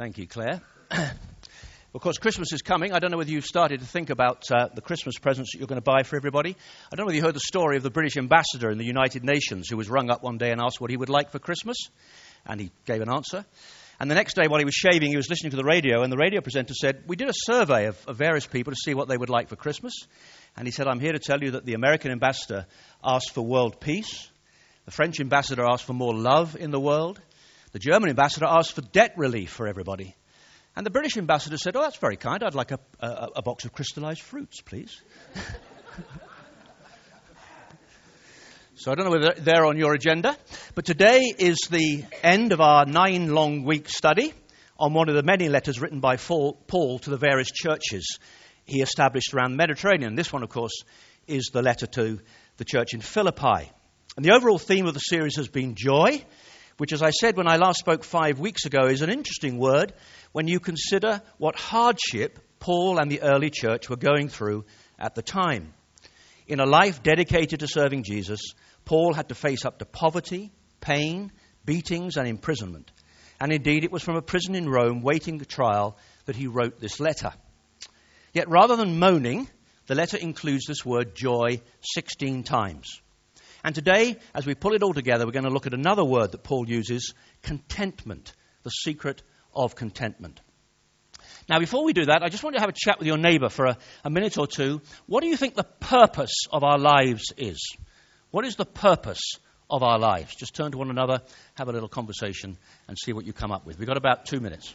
Thank you, Claire. of course, Christmas is coming. I don't know whether you've started to think about uh, the Christmas presents that you're going to buy for everybody. I don't know whether you heard the story of the British ambassador in the United Nations who was rung up one day and asked what he would like for Christmas. And he gave an answer. And the next day, while he was shaving, he was listening to the radio, and the radio presenter said, We did a survey of, of various people to see what they would like for Christmas. And he said, I'm here to tell you that the American ambassador asked for world peace, the French ambassador asked for more love in the world, the German ambassador asked for debt relief for everybody. And the British ambassador said, Oh, that's very kind. I'd like a, a, a box of crystallized fruits, please. so I don't know whether they're on your agenda. But today is the end of our nine long week study on one of the many letters written by Paul to the various churches he established around the Mediterranean. This one, of course, is the letter to the church in Philippi. And the overall theme of the series has been joy which, as I said when I last spoke five weeks ago, is an interesting word when you consider what hardship Paul and the early church were going through at the time. In a life dedicated to serving Jesus, Paul had to face up to poverty, pain, beatings, and imprisonment. And indeed, it was from a prison in Rome waiting the trial that he wrote this letter. Yet rather than moaning, the letter includes this word joy 16 times. And today, as we pull it all together, we're going to look at another word that Paul uses contentment, the secret of contentment. Now, before we do that, I just want to have a chat with your neighbour for a, a minute or two. What do you think the purpose of our lives is? What is the purpose of our lives? Just turn to one another, have a little conversation, and see what you come up with. We've got about two minutes.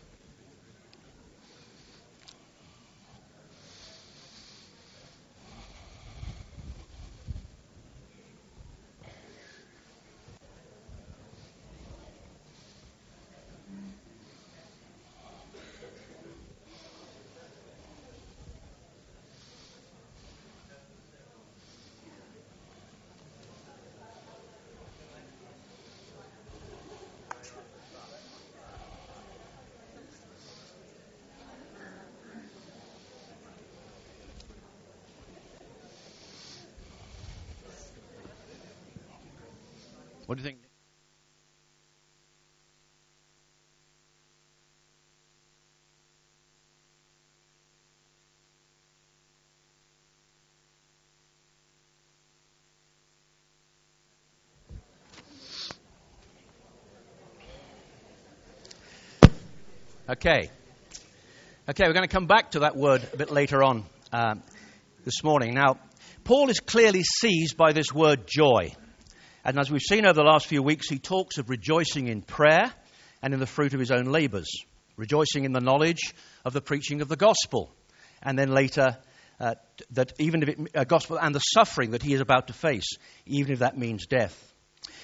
What do you think? Okay. Okay, we're going to come back to that word a bit later on uh, this morning. Now, Paul is clearly seized by this word joy. And as we've seen over the last few weeks, he talks of rejoicing in prayer and in the fruit of his own labors, rejoicing in the knowledge of the preaching of the gospel, and then later uh, that even if it, uh, gospel and the suffering that he is about to face, even if that means death.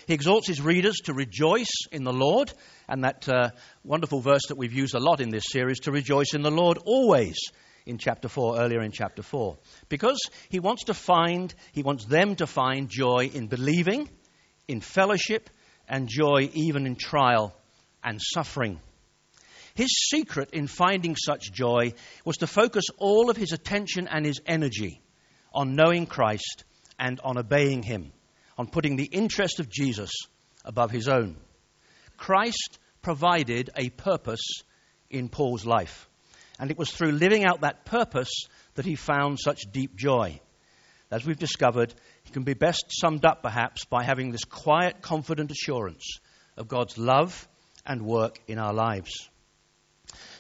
He exhorts his readers to rejoice in the Lord, and that uh, wonderful verse that we've used a lot in this series, to rejoice in the Lord always, in chapter 4, earlier in chapter 4. Because he wants to find, he wants them to find joy in believing in fellowship and joy even in trial and suffering. His secret in finding such joy was to focus all of his attention and his energy on knowing Christ and on obeying him, on putting the interest of Jesus above his own. Christ provided a purpose in Paul's life, and it was through living out that purpose that he found such deep joy. As we've discovered, can be best summed up perhaps by having this quiet, confident assurance of God's love and work in our lives.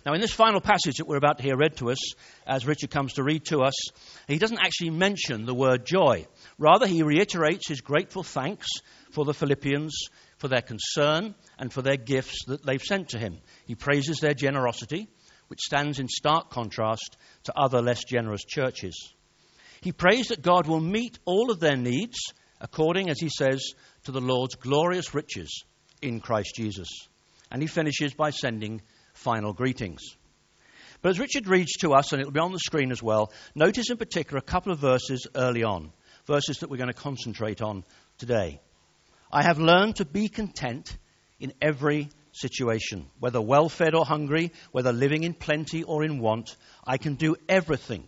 Now, in this final passage that we're about to hear read to us, as Richard comes to read to us, he doesn't actually mention the word joy. Rather, he reiterates his grateful thanks for the Philippians, for their concern, and for their gifts that they've sent to him. He praises their generosity, which stands in stark contrast to other less generous churches. He prays that God will meet all of their needs according, as he says, to the Lord's glorious riches in Christ Jesus. And he finishes by sending final greetings. But as Richard reads to us, and it'll be on the screen as well, notice in particular a couple of verses early on, verses that we're going to concentrate on today. I have learned to be content in every situation, whether well fed or hungry, whether living in plenty or in want. I can do everything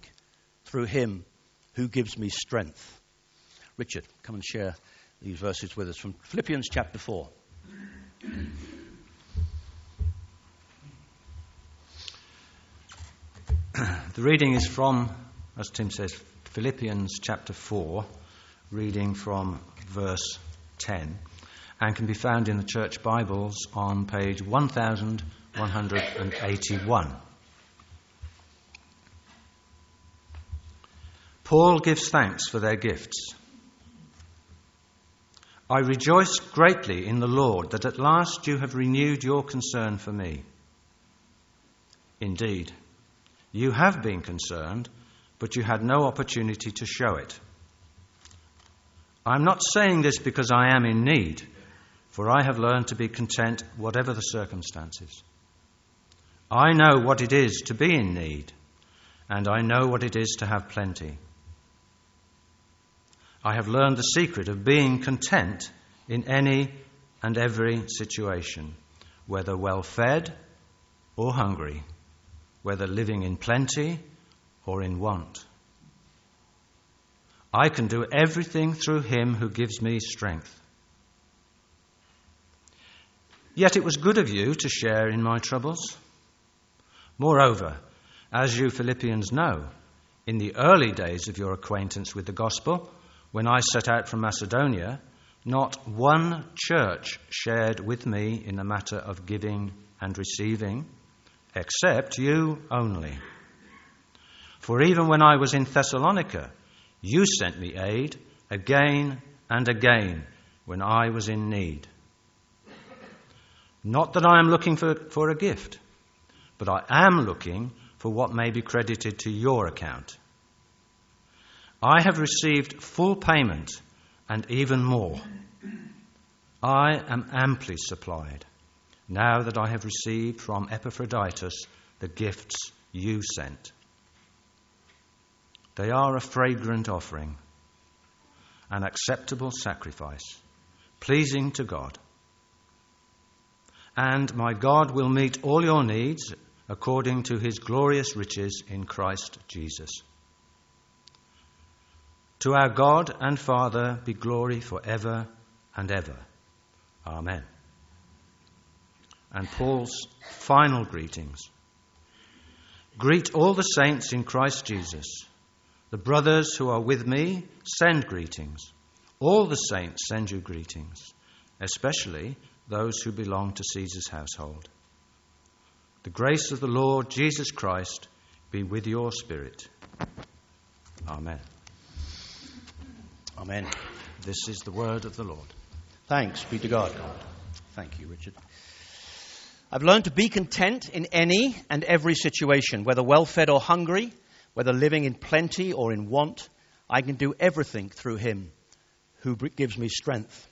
through him who gives me strength. Richard, come and share these verses with us from Philippians chapter 4. The reading is from, as Tim says, Philippians chapter 4, reading from verse 10, and can be found in the church Bibles on page 1181. Paul gives thanks for their gifts. I rejoice greatly in the Lord that at last you have renewed your concern for me. Indeed, you have been concerned, but you had no opportunity to show it. I'm not saying this because I am in need, for I have learned to be content whatever the circumstances. I know what it is to be in need, and I know what it is to have plenty. I have learned the secret of being content in any and every situation, whether well fed or hungry, whether living in plenty or in want. I can do everything through him who gives me strength. Yet it was good of you to share in my troubles. Moreover, as you Philippians know, in the early days of your acquaintance with the gospel, when I set out from Macedonia, not one church shared with me in the matter of giving and receiving, except you only. For even when I was in Thessalonica, you sent me aid again and again when I was in need. Not that I am looking for, for a gift, but I am looking for what may be credited to your account. I have received full payment and even more. I am amply supplied now that I have received from Epaphroditus the gifts you sent. They are a fragrant offering, an acceptable sacrifice, pleasing to God. And my God will meet all your needs according to his glorious riches in Christ Jesus. To our God and Father be glory forever and ever. Amen. And Paul's final greetings. Greet all the saints in Christ Jesus. The brothers who are with me send greetings. All the saints send you greetings, especially those who belong to Caesar's household. The grace of the Lord Jesus Christ be with your spirit. Amen. Amen. This is the word of the Lord. Thanks be to God. Thank you, Richard. I've learned to be content in any and every situation, whether well fed or hungry, whether living in plenty or in want. I can do everything through Him who gives me strength.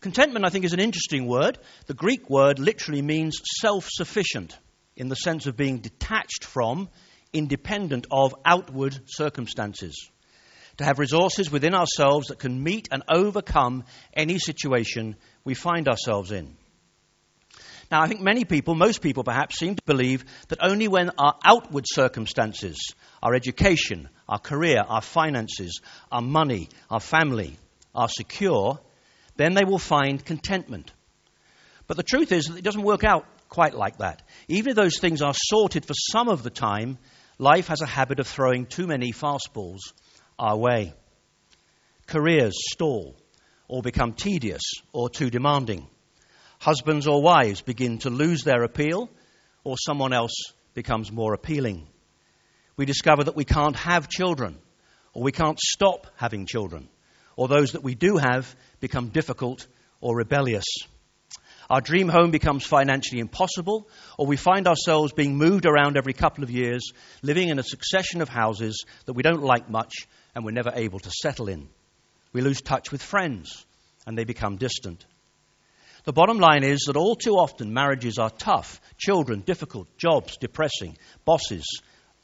Contentment, I think, is an interesting word. The Greek word literally means self sufficient in the sense of being detached from, independent of outward circumstances to have resources within ourselves that can meet and overcome any situation we find ourselves in. Now, I think many people, most people perhaps, seem to believe that only when our outward circumstances, our education, our career, our finances, our money, our family, are secure, then they will find contentment. But the truth is that it doesn't work out quite like that. Even if those things are sorted for some of the time, life has a habit of throwing too many fastballs our way. Careers stall or become tedious or too demanding. Husbands or wives begin to lose their appeal or someone else becomes more appealing. We discover that we can't have children or we can't stop having children or those that we do have become difficult or rebellious. Our dream home becomes financially impossible, or we find ourselves being moved around every couple of years, living in a succession of houses that we don't like much and we're never able to settle in. We lose touch with friends and they become distant. The bottom line is that all too often marriages are tough, children difficult, jobs depressing, bosses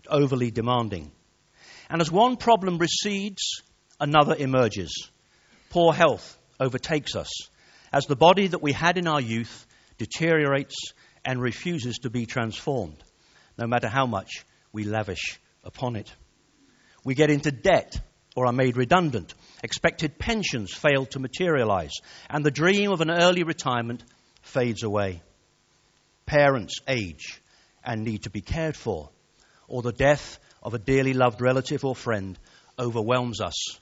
overly demanding. And as one problem recedes, another emerges. Poor health overtakes us as the body that we had in our youth deteriorates and refuses to be transformed, no matter how much we lavish upon it. We get into debt or are made redundant. Expected pensions fail to materialize, and the dream of an early retirement fades away. Parents age and need to be cared for, or the death of a dearly loved relative or friend overwhelms us,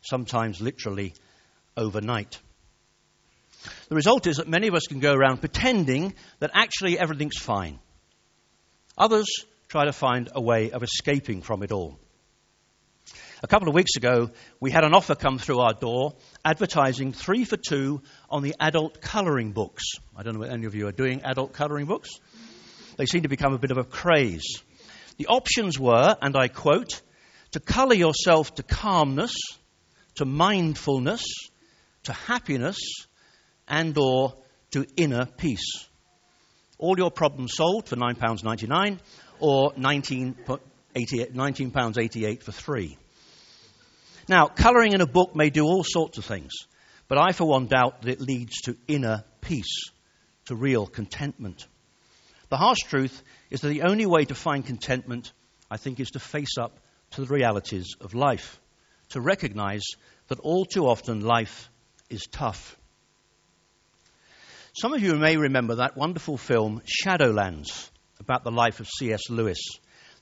sometimes literally overnight. The result is that many of us can go around pretending that actually everything's fine. Others try to find a way of escaping from it all. A couple of weeks ago, we had an offer come through our door advertising three for two on the adult colouring books. I don't know if any of you are doing adult colouring books. They seem to become a bit of a craze. The options were, and I quote, to colour yourself to calmness, to mindfulness, to happiness, and or to inner peace. All your problems solved for £9.99 or £19.88 for three. Now, colouring in a book may do all sorts of things, but I, for one, doubt that it leads to inner peace, to real contentment. The harsh truth is that the only way to find contentment, I think, is to face up to the realities of life, to recognize that all too often life is tough. Some of you may remember that wonderful film, Shadowlands, about the life of C.S. Lewis,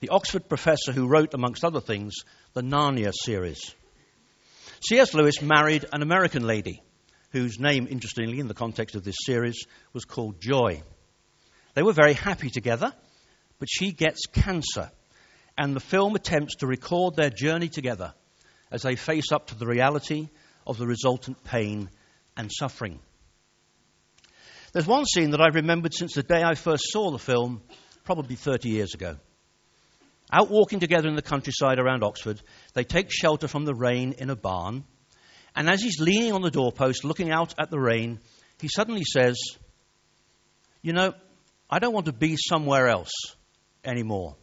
the Oxford professor who wrote, amongst other things, the Narnia series. C.S. Lewis married an American lady whose name, interestingly, in the context of this series, was called Joy. They were very happy together, but she gets cancer, and the film attempts to record their journey together as they face up to the reality of the resultant pain and suffering. There's one scene that I've remembered since the day I first saw the film, probably 30 years ago. Out walking together in the countryside around Oxford, they take shelter from the rain in a barn. And as he's leaning on the doorpost, looking out at the rain, he suddenly says, You know, I don't want to be somewhere else anymore.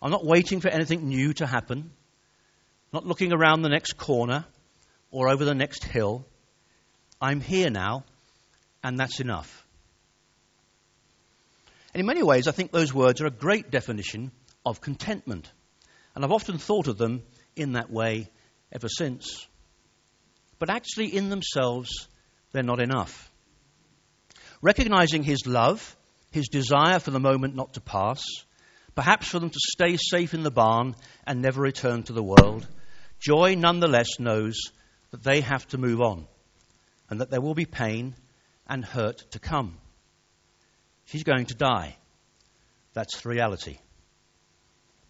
I'm not waiting for anything new to happen, not looking around the next corner or over the next hill. I'm here now, and that's enough. And in many ways, I think those words are a great definition of contentment. And I've often thought of them in that way ever since. But actually, in themselves, they're not enough. Recognizing his love, his desire for the moment not to pass, perhaps for them to stay safe in the barn and never return to the world, joy nonetheless knows that they have to move on and that there will be pain and hurt to come. She's going to die. That's the reality.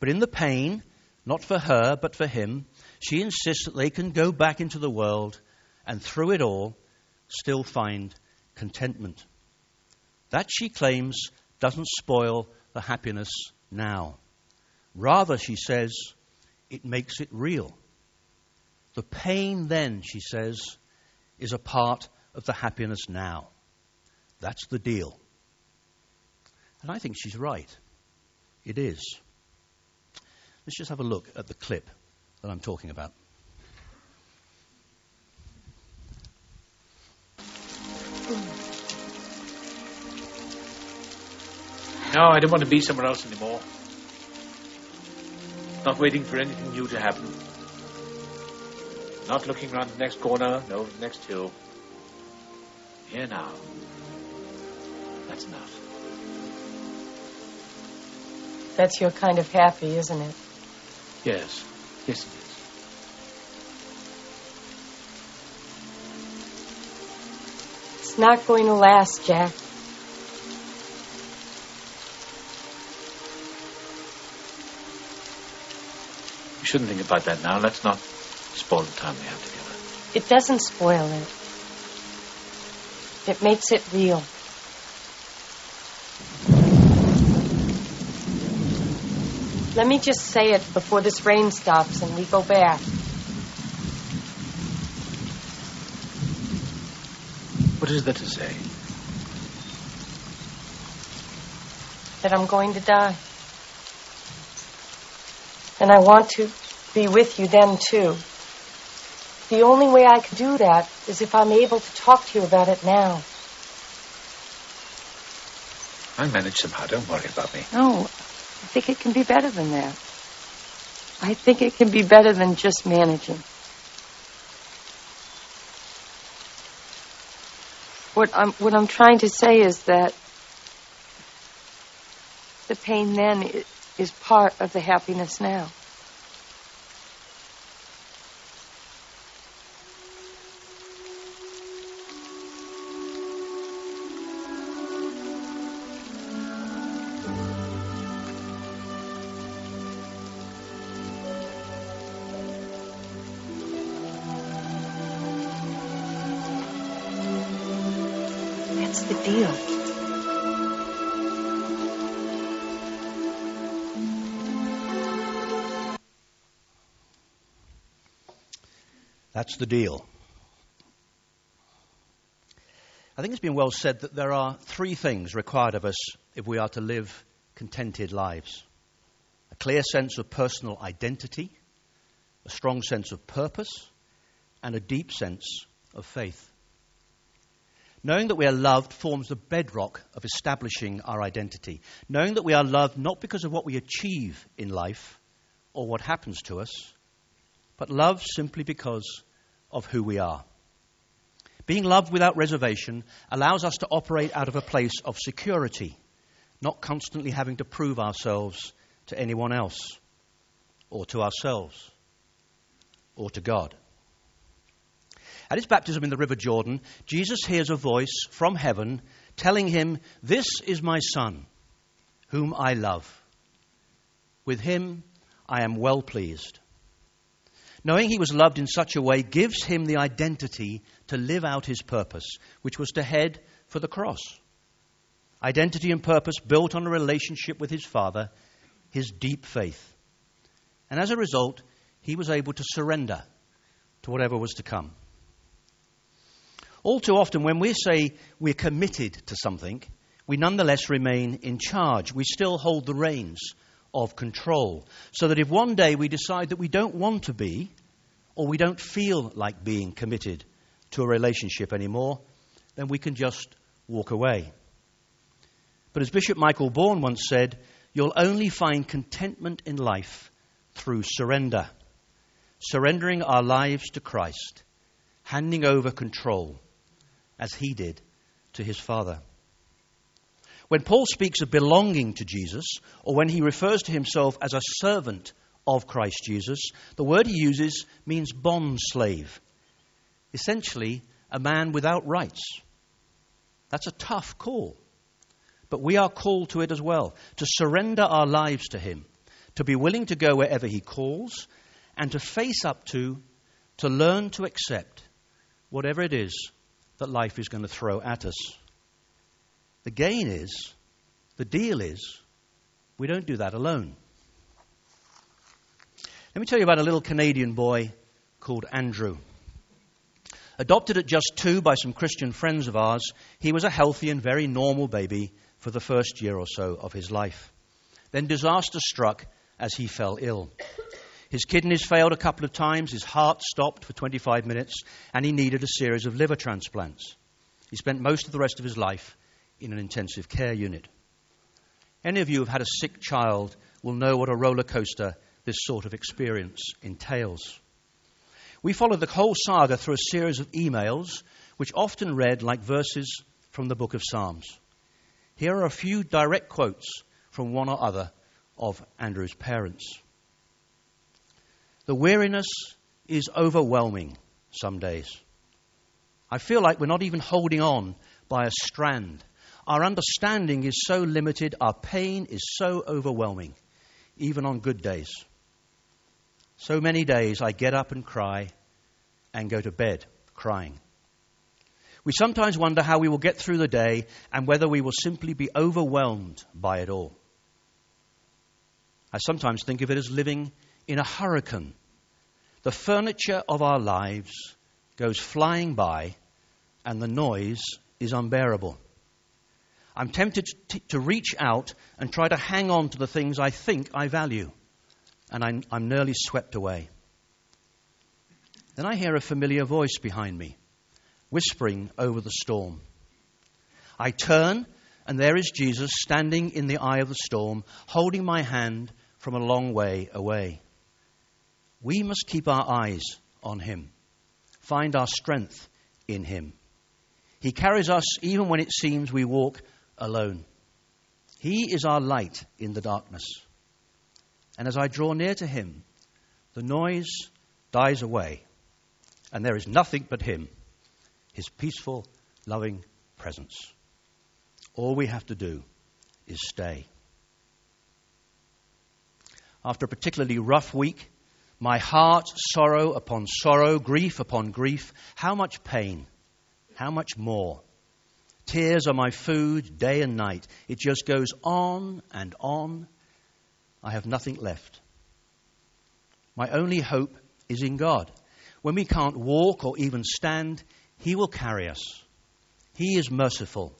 But in the pain, not for her, but for him, she insists that they can go back into the world and through it all still find contentment. That, she claims, doesn't spoil the happiness now. Rather, she says, it makes it real. The pain then, she says, is a part of the happiness now. That's the deal. And I think she's right. It is. Let's just have a look at the clip that I'm talking about. No, I don't want to be somewhere else anymore. Not waiting for anything new to happen. Not looking around the next corner, no, the next hill. Here now. That's enough. That's your kind of happy, isn't it? Yes. Yes, it is. It's not going to last, Jack. We shouldn't think about that now. Let's not spoil the time we have together. It doesn't spoil it. It makes it real. Let me just say it before this rain stops and we go back. What is there to say? That I'm going to die. And I want to be with you then, too. The only way I can do that is if I'm able to talk to you about it now. I'll manage somehow. Don't worry about me. No, I think it can be better than that. I think it can be better than just managing. What I'm what I'm trying to say is that the pain then is part of the happiness now. The deal. I think it's been well said that there are three things required of us if we are to live contented lives a clear sense of personal identity, a strong sense of purpose, and a deep sense of faith. Knowing that we are loved forms the bedrock of establishing our identity. Knowing that we are loved not because of what we achieve in life or what happens to us, but loved simply because of who we are. Being loved without reservation allows us to operate out of a place of security, not constantly having to prove ourselves to anyone else, or to ourselves, or to God. At his baptism in the River Jordan, Jesus hears a voice from heaven telling him, This is my Son, whom I love. With him I am well pleased. Knowing he was loved in such a way gives him the identity to live out his purpose, which was to head for the cross. Identity and purpose built on a relationship with his Father, his deep faith. And as a result, he was able to surrender to whatever was to come. All too often, when we say we're committed to something, we nonetheless remain in charge. We still hold the reins of control. So that if one day we decide that we don't want to be, or we don't feel like being committed to a relationship anymore, then we can just walk away. But as Bishop Michael Bourne once said, you'll only find contentment in life through surrender. Surrendering our lives to Christ, handing over control, as he did to his Father. When Paul speaks of belonging to Jesus, or when he refers to himself as a servant of Christ Jesus, the word he uses means bond slave. Essentially, a man without rights. That's a tough call. But we are called to it as well to surrender our lives to him, to be willing to go wherever he calls, and to face up to, to learn to accept whatever it is that life is going to throw at us. The gain is, the deal is, we don't do that alone. Let me tell you about a little Canadian boy called Andrew. Adopted at just two by some Christian friends of ours, he was a healthy and very normal baby for the first year or so of his life. Then disaster struck as he fell ill. His kidneys failed a couple of times, his heart stopped for 25 minutes, and he needed a series of liver transplants. He spent most of the rest of his life in an intensive care unit. Any of you who have had a sick child will know what a roller coaster this sort of experience entails. We followed the whole saga through a series of emails, which often read like verses from the book of Psalms. Here are a few direct quotes from one or other of Andrew's parents. The weariness is overwhelming some days. I feel like we're not even holding on by a strand. Our understanding is so limited, our pain is so overwhelming, even on good days. So many days I get up and cry and go to bed crying. We sometimes wonder how we will get through the day and whether we will simply be overwhelmed by it all. I sometimes think of it as living in a hurricane. The furniture of our lives goes flying by and the noise is unbearable. I'm tempted to, to reach out and try to hang on to the things I think I value, and I'm, I'm nearly swept away. Then I hear a familiar voice behind me, whispering over the storm. I turn, and there is Jesus standing in the eye of the storm, holding my hand from a long way away. We must keep our eyes on him, find our strength in him. He carries us even when it seems we walk alone. He is our light in the darkness. And as I draw near to him, the noise dies away, and there is nothing but him, his peaceful, loving presence. All we have to do is stay. After a particularly rough week, my heart, sorrow upon sorrow, grief upon grief, how much pain, how much more. Tears are my food day and night. It just goes on and on. I have nothing left. My only hope is in God. When we can't walk or even stand, He will carry us. He is merciful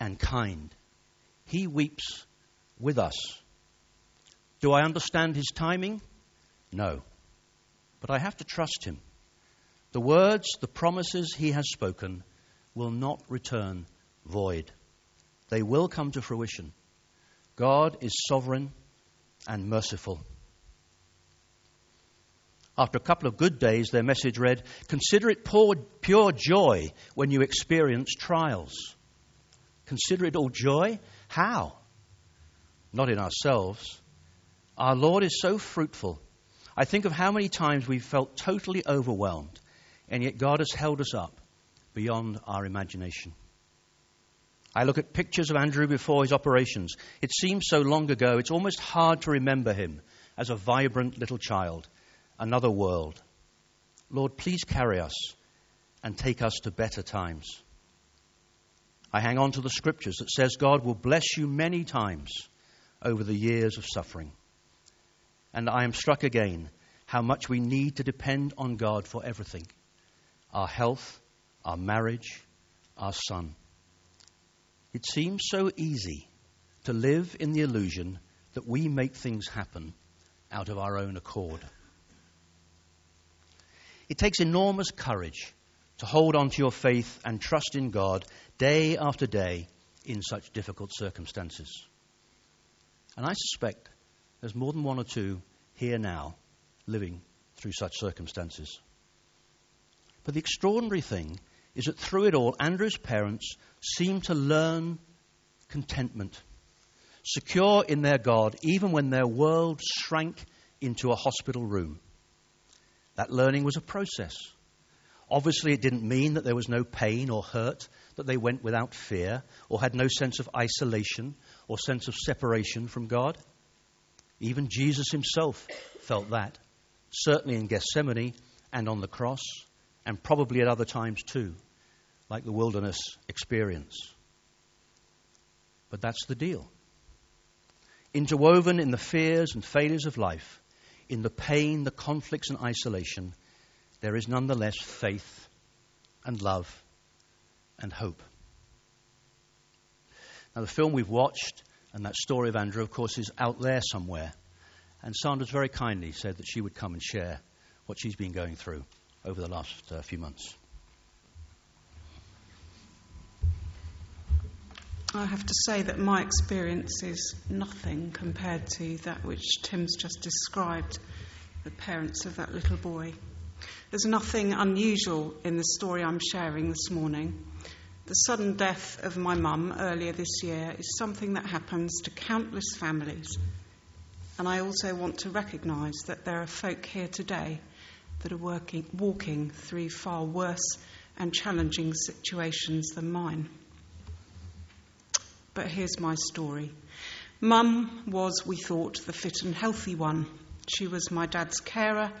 and kind. He weeps with us. Do I understand His timing? No. But I have to trust Him. The words, the promises He has spoken will not return void. They will come to fruition. God is sovereign and merciful. After a couple of good days, their message read Consider it pure joy when you experience trials. Consider it all joy? How? Not in ourselves. Our Lord is so fruitful. I think of how many times we've felt totally overwhelmed, and yet God has held us up beyond our imagination. I look at pictures of Andrew before his operations. It seems so long ago, it's almost hard to remember him as a vibrant little child, another world. Lord, please carry us and take us to better times. I hang on to the scriptures that says God will bless you many times over the years of suffering. And I am struck again how much we need to depend on God for everything our health, our marriage, our son. It seems so easy to live in the illusion that we make things happen out of our own accord. It takes enormous courage to hold on to your faith and trust in God day after day in such difficult circumstances. And I suspect there's more than one or two here now living through such circumstances. But the extraordinary thing is that through it all, Andrew's parents seem to learn contentment, secure in their God, even when their world shrank into a hospital room. That learning was a process. Obviously, it didn't mean that there was no pain or hurt, that they went without fear, or had no sense of isolation or sense of separation from God. Even Jesus himself felt that, certainly in Gethsemane and on the cross, and probably at other times too like the wilderness experience. But that's the deal. Interwoven in the fears and failures of life, in the pain, the conflicts, and isolation, there is nonetheless faith and love and hope. Now, the film we've watched and that story of Andrew, of course, is out there somewhere. And Sandra's very kindly said that she would come and share what she's been going through over the last uh, few months. I have to say that my experience is nothing compared to that which Tim's just described, the parents of that little boy. There's nothing unusual in the story I'm sharing this morning. The sudden death of my mum earlier this year is something that happens to countless families. And I also want to recognise that there are folk here today that are working, walking through far worse and challenging situations than mine but here's my story. Mum was, we thought, the fit and healthy one. She was my dad's carer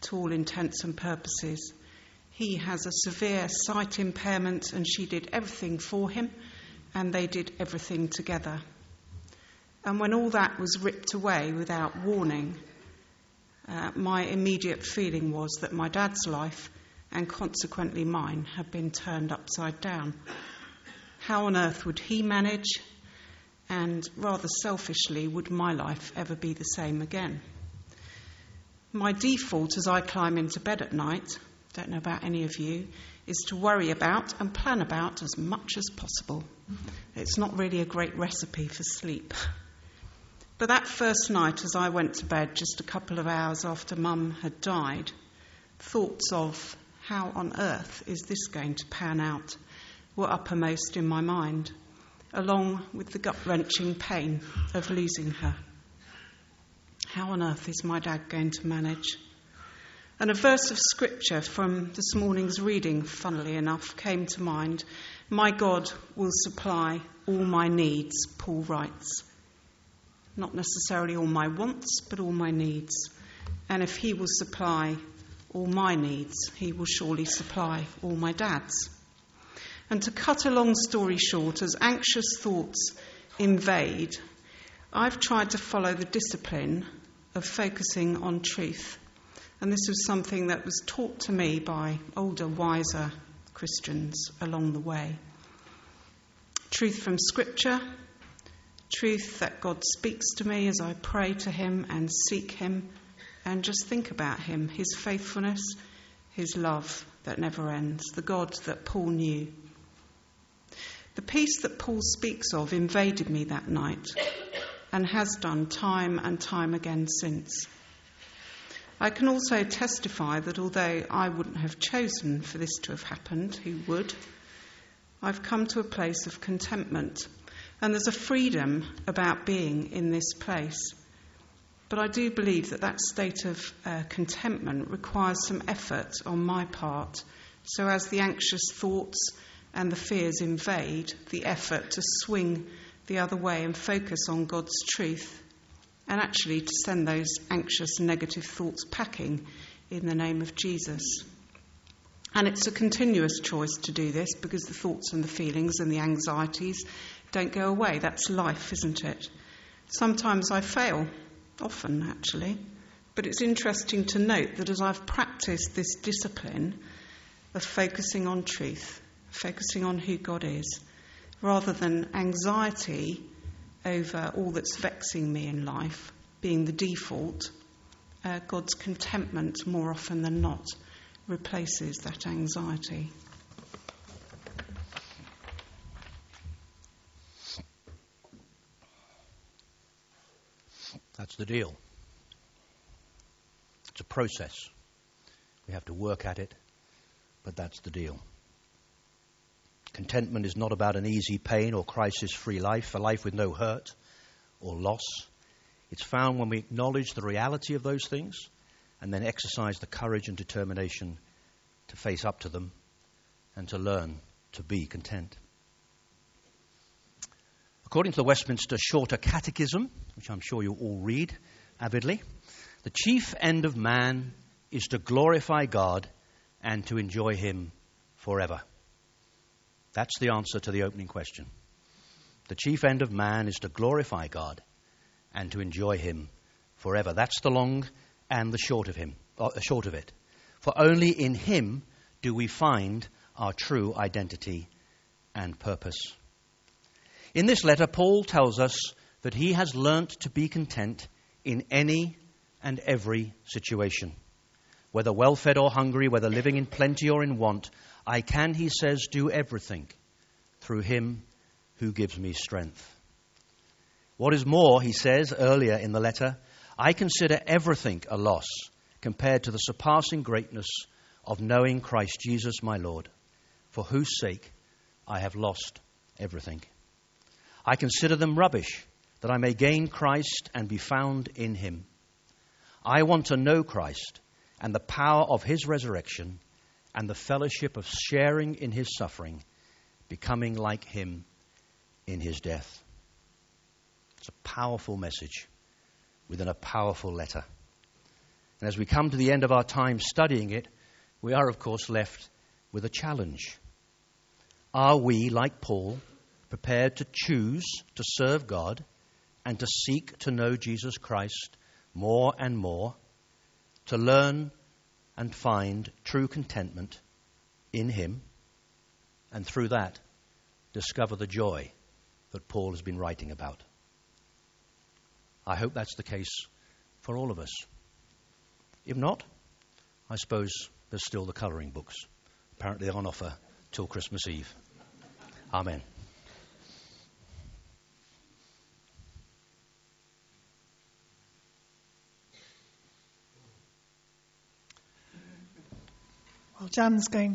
to all intents and purposes. He has a severe sight impairment, and she did everything for him, and they did everything together. And when all that was ripped away without warning, uh, my immediate feeling was that my dad's life, and consequently mine, had been turned upside down. How on earth would he manage? And rather selfishly, would my life ever be the same again? My default as I climb into bed at night, don't know about any of you, is to worry about and plan about as much as possible. It's not really a great recipe for sleep. But that first night, as I went to bed just a couple of hours after Mum had died, thoughts of how on earth is this going to pan out were uppermost in my mind, along with the gut wrenching pain of losing her. How on earth is my dad going to manage? And a verse of scripture from this morning's reading, funnily enough, came to mind. My God will supply all my needs, Paul writes. Not necessarily all my wants, but all my needs. And if he will supply all my needs, he will surely supply all my dad's. And to cut a long story short, as anxious thoughts invade, I've tried to follow the discipline of focusing on truth and this was something that was taught to me by older, wiser Christians along the way. Truth from Scripture, truth that God speaks to me as I pray to Him and seek Him and just think about Him, His faithfulness, His love that never ends, the God that Paul knew. The peace that Paul speaks of invaded me that night and has done time and time again since. I can also testify that although I wouldn't have chosen for this to have happened, who would? I've come to a place of contentment, and there's a freedom about being in this place. But I do believe that that state of uh, contentment requires some effort on my part. So, as the anxious thoughts and the fears invade, the effort to swing the other way and focus on God's truth and actually to send those anxious, negative thoughts packing in the name of Jesus. And it's a continuous choice to do this because the thoughts and the feelings and the anxieties don't go away. That's life, isn't it? Sometimes I fail, often actually. But it's interesting to note that as I've practiced this discipline of focusing on truth, focusing on who God is, rather than anxiety over all that's vexing me in life being the default, uh, God's contentment more often than not replaces that anxiety. That's the deal. It's a process. We have to work at it, but that's the deal. Contentment is not about an easy pain or crisis free life, a life with no hurt or loss. It's found when we acknowledge the reality of those things and then exercise the courage and determination to face up to them and to learn to be content. According to the Westminster Shorter Catechism, which I'm sure you all read avidly, the chief end of man is to glorify God and to enjoy Him forever. That's the answer to the opening question. The chief end of man is to glorify God and to enjoy Him forever. That's the long and the short of Him, uh, short of it. For only in Him do we find our true identity and purpose. In this letter, Paul tells us that he has learnt to be content in any and every situation. Whether well fed or hungry, whether living in plenty or in want, I can, he says, do everything through him who gives me strength. What is more, he says earlier in the letter, I consider everything a loss compared to the surpassing greatness of knowing Christ Jesus my Lord, for whose sake I have lost everything. I consider them rubbish, that I may gain Christ and be found in him. I want to know Christ and the power of his resurrection and the fellowship of sharing in his suffering, becoming like him in his death. It's a powerful message within a powerful letter. And as we come to the end of our time studying it, we are, of course, left with a challenge. Are we, like Paul, prepared to choose to serve God and to seek to know Jesus Christ more and more, to learn and find true contentment in Him, and through that, discover the joy that Paul has been writing about. I hope that's the case for all of us. If not, I suppose there's still the colouring books. Apparently on offer till Christmas Eve. Amen. Well, Jan's going